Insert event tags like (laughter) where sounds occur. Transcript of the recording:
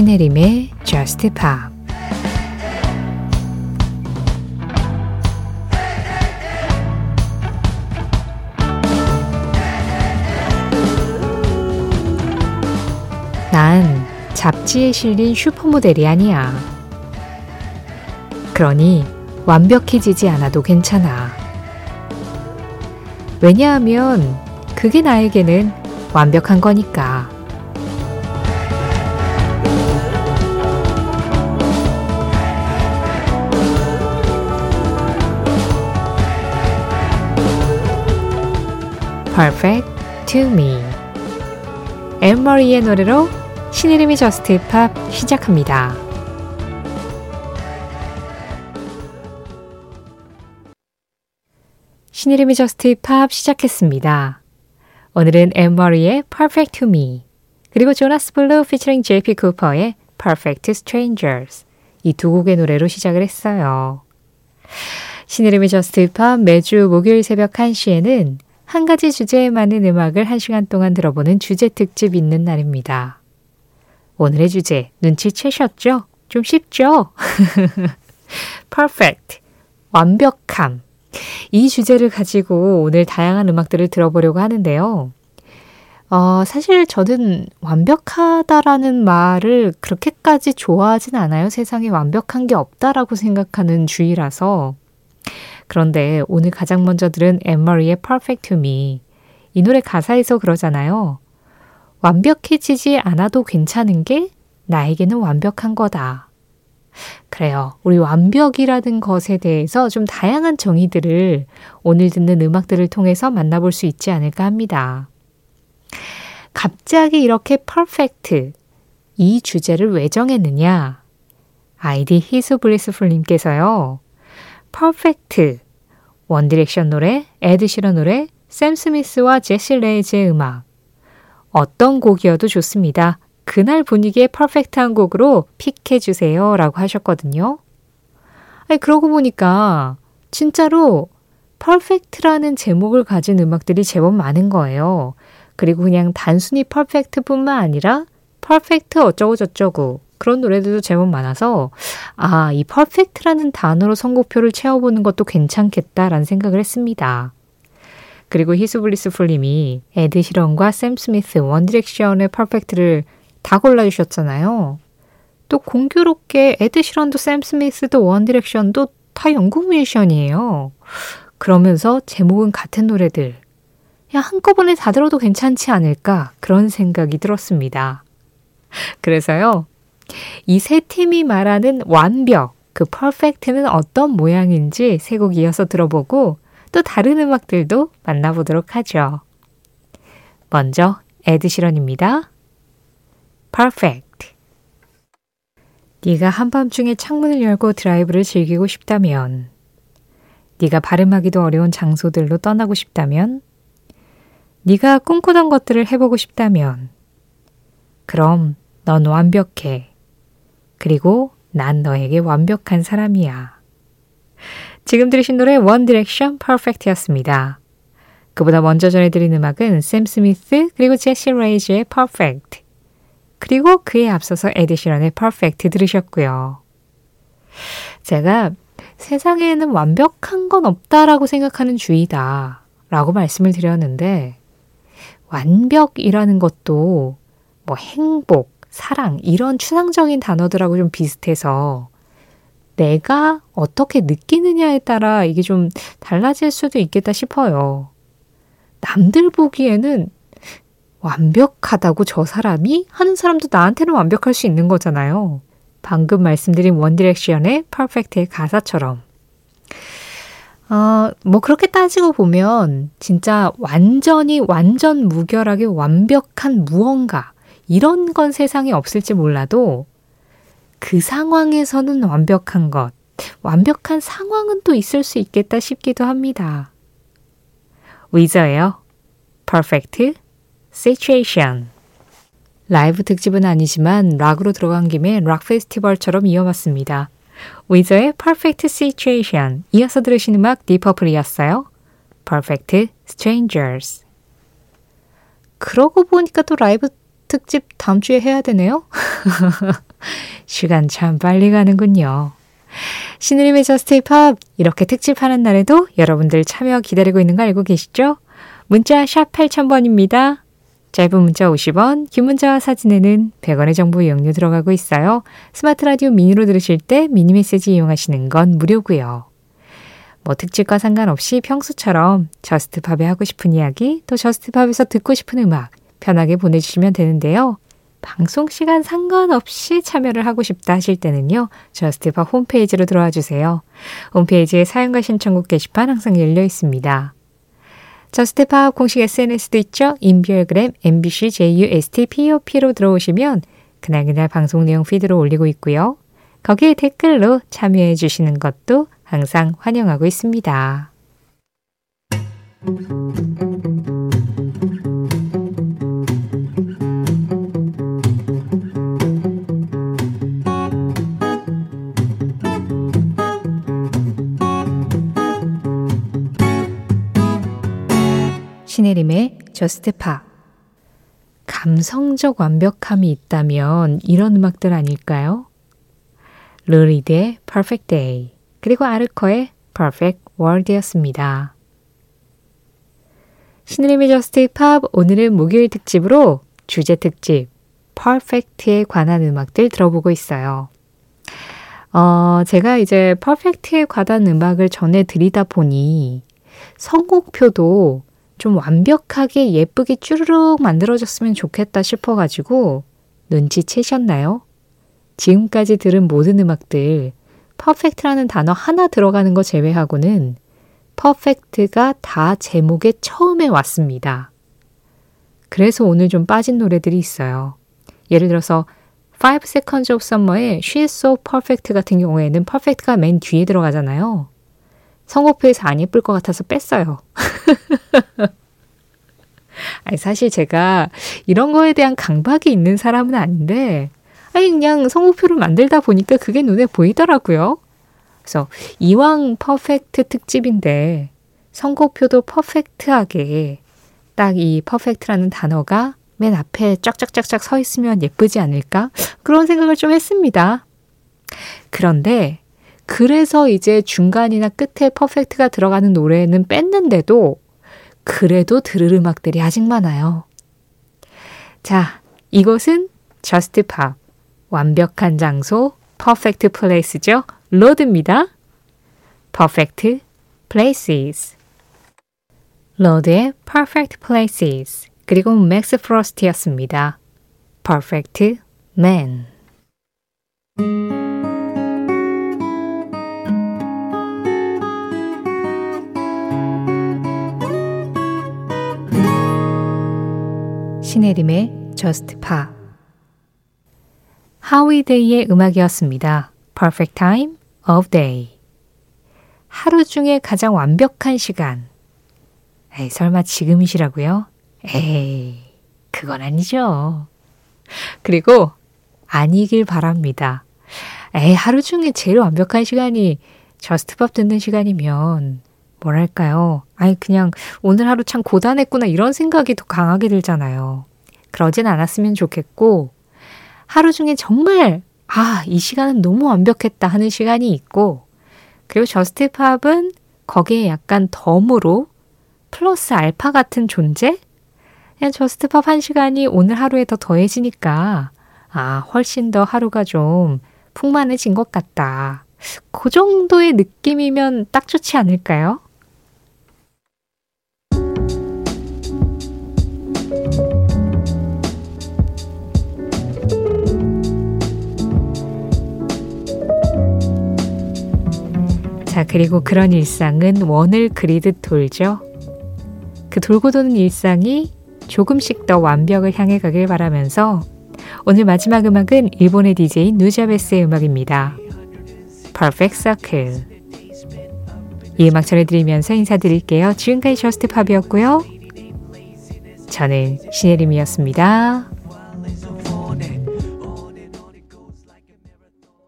신혜림의 Just Pop 난 잡지에 실린 슈퍼모델이 아니야. 그러니 완벽해지지 않아도 괜찮아. 왜냐하면 그게 나에게는 완벽한 거니까. Perfect to me. 엠머리의 노래로 신이름이 저스트 힙합 시작합니다. 신혜림의 Just Pop 시작했습니다. 오늘은 앤 마리의 Perfect to Me 그리고 조나스 블루 피처링 JP 쿠퍼의 Perfect Strangers 이 두 곡의 노래로 시작을 했어요. 신혜림의 Just Pop 매주 목요일 새벽 1시에는 한 가지 주제에 맞는 음악을 한 시간 동안 들어보는 주제 특집 있는 날입니다. 오늘의 주제 눈치채셨죠? 좀 쉽죠? (laughs) Perfect. 완벽함. 이 주제를 가지고 오늘 다양한 음악들을 들어보려고 하는데요. 어, 사실 저는 완벽하다라는 말을 그렇게까지 좋아하진 않아요. 세상에 완벽한 게 없다라고 생각하는 주의라서. 그런데 오늘 가장 먼저 들은 엠머리의 Perfect to Me. 이 노래 가사에서 그러잖아요. 완벽해지지 않아도 괜찮은 게 나에게는 완벽한 거다. 그래요. 우리 완벽이라는 것에 대해서 좀 다양한 정의들을 오늘 듣는 음악들을 통해서 만나볼 수 있지 않을까 합니다. 갑자기 이렇게 perfect 이 주제를 왜 정했느냐? 아이디 히스블리스풀님께서요. Perfect 원디렉션 노래, 에드시런 노래, 샘 스미스와 제시 레이즈의 음악 어떤 곡이어도 좋습니다. 그날 분위기에 perfect한 곡으로 pick해주세요. 라고 하셨거든요. 아니, 그러고 보니까 진짜로 perfect라는 제목을 가진 음악들이 제법 많은 거예요. 그리고 그냥 단순히 perfect 뿐만 아니라 perfect 어쩌고저쩌고 그런 노래들도 제법 많아서 아, 이 perfect라는 단어로 선곡표를 채워보는 것도 괜찮겠다라는 생각을 했습니다. 그리고 히스블리스 풀님이 에드 시런과 샘 스미스 원디렉션의 Perfect를 다 골라주셨잖아요. 또 공교롭게 에드 시런도 샘 스미스도 원디렉션도 다 영국 뮤지션이에요. 그러면서 제목은 같은 노래들. 야, 한꺼번에 다 들어도 괜찮지 않을까? 그런 생각이 들었습니다. 그래서요, 이 세 팀이 말하는 완벽, 그 perfect는 어떤 모양인지 세 곡 이어서 들어보고 또 다른 음악들도 만나보도록 하죠. 먼저 에드시런입니다. Perfect. 네가 한밤중에 창문을 열고 드라이브를 즐기고 싶다면, 네가 발음하기도 어려운 장소들로 떠나고 싶다면, 네가 꿈꾸던 것들을 해보고 싶다면, 그럼 넌 완벽해. 그리고 난 너에게 완벽한 사람이야. 지금 들으신 노래 원 디렉션 Perfect였습니다. 그보다 먼저 전해드린 음악은 샘 스미스 그리고 제시 레이즈의 Perfect 그리고 그에 앞서서 에드 시런의 Perfect 들으셨고요. 제가 세상에는 완벽한 건 없다라고 생각하는 주의다 라고 말씀을 드렸는데 완벽이라는 것도 뭐 행복, 사랑 이런 추상적인 단어들하고 좀 비슷해서 내가 어떻게 느끼느냐에 따라 이게 좀 달라질 수도 있겠다 싶어요. 남들 보기에는 완벽하다고 저 사람이 하는 사람도 나한테는 완벽할 수 있는 거잖아요. 방금 말씀드린 원디렉션의 퍼펙트의 가사처럼. 어, 뭐 그렇게 따지고 보면 진짜 완전히 완전 무결하게 완벽한 무언가 이런 건 세상에 없을지 몰라도 그 상황에서는 완벽한 것, 완벽한 상황은 또 있을 수 있겠다 싶기도 합니다. 위저예요. Perfect Situation. 라이브 특집은 아니지만 락으로 들어간 김에 락 페스티벌처럼 이어봤습니다. 위저의 Perfect Situation. 이어서 들으신 음악 디퍼플이었어요. Perfect Strangers. 그러고 보니까 또 라이브 특집 다음 주에 해야 되네요? (laughs) 시간 참 빨리 가는군요. 신혜림의 Just Pop 이렇게 특집하는 날에도 여러분들 참여 기다리고 있는 거 알고 계시죠? 문자 샵 8000번입니다. 짧은 문자 50원, 긴 문자와 사진에는 100원의 정보 이용료 들어가고 있어요. 스마트 라디오 미니로 들으실 때 미니 메시지 이용하시는 건 무료고요. 뭐 특집과 상관없이 평소처럼 Just Pop에 하고 싶은 이야기, 또 Just Pop에서 듣고 싶은 음악 편하게 보내주시면 되는데요. 방송 시간 상관없이 참여를 하고 싶다 하실 때는요. Just Pop 홈페이지로 들어와 주세요. 홈페이지에 사연과 신청곡 게시판 항상 열려 있습니다. Just Pop 공식 SNS도 있죠. 인별그램 MBC JUSTPOP로 들어오시면 그날그날 방송 내용 feed로 올리고 있고요. 거기에 댓글로 참여해 주시는 것도 항상 환영하고 있습니다. 신혜림의 Just Pop 감성적 완벽함이 있다면 이런 음악들 아닐까요? 루 리드의 Perfect Day 그리고 아르코의 Perfect World이었습니다. 신혜림의 Just Pop 오늘은 목요일 특집으로 주제 특집 Perfect에 관한 음악들 들어보고 있어요. 어, 제가 이제 Perfect에 관한 음악을 전해드리다 보니 선곡표도 좀 완벽하게 예쁘게 쭈르륵 만들어졌으면 좋겠다 싶어가지고 눈치채셨나요? 지금까지 들은 모든 음악들 퍼펙트라는 단어 하나 들어가는 거 제외하고는 퍼펙트가 다 제목에 처음에 왔습니다. 그래서 오늘 좀 빠진 노래들이 있어요. 예를 들어서 5 Seconds of Summer의 She's So Perfect 같은 경우에는 퍼펙트가 맨 뒤에 들어가잖아요. 선곡표에서 안 예쁠 것 같아서 뺐어요. (laughs) 아니, 사실 제가 이런 거에 대한 강박이 있는 사람은 아닌데, 아니, 그냥 선곡표를 만들다 보니까 그게 눈에 보이더라고요. 그래서 이왕 퍼펙트 특집인데, 선곡표도 퍼펙트하게 딱 이 퍼펙트라는 단어가 맨 앞에 쫙쫙쫙쫙 서 있으면 예쁘지 않을까? 그런 생각을 좀 했습니다. 그런데 그래서 이제 중간이나 끝에 Perfect가 들어가는 노래는 뺐는데도 그래도 들을 음악들이 아직 많아요. 자, 이곳은 팝. 완벽한 장소, Perfect Place죠. 로드입니다. places. 로드의 perfect places. 그리고 맥스 프로스트였습니다. perfect. 신혜림의 Just Pa 하위데이의 음악이었습니다. Perfect Time of Day 하루 중에 가장 완벽한 시간 에이, 설마 지금이시라고요? 에이, 그건 아니죠. 그리고 아니길 바랍니다. 에이, 하루 중에 제일 완벽한 시간이 Just Pop 듣는 시간이면 뭐랄까요. 아니, 그냥 오늘 하루 참 고단했구나 이런 생각이 더 강하게 들잖아요. 그러진 않았으면 좋겠고, 하루 중에 정말, 아, 이 시간은 너무 완벽했다 하는 시간이 있고, 그리고 Just Pop은 거기에 약간 덤으로 플러스 알파 같은 존재? 그냥 Just Pop 한 시간이 오늘 하루에 더 더해지니까, 아, 훨씬 더 하루가 좀 풍만해진 것 같다. 그 정도의 느낌이면 딱 좋지 않을까요? 그리고 그런 일상은 원을 그리듯 돌죠. 그 돌고 도는 일상이 조금씩 더 완벽을 향해 가길 바라면서 오늘 마지막 음악은 일본의 DJ 누자베스의 음악입니다. Perfect Circle. 이 음악 전해드리면서 인사드릴게요. 지금까지 저스트 팝이었고요. 저는 신혜림이었습니다.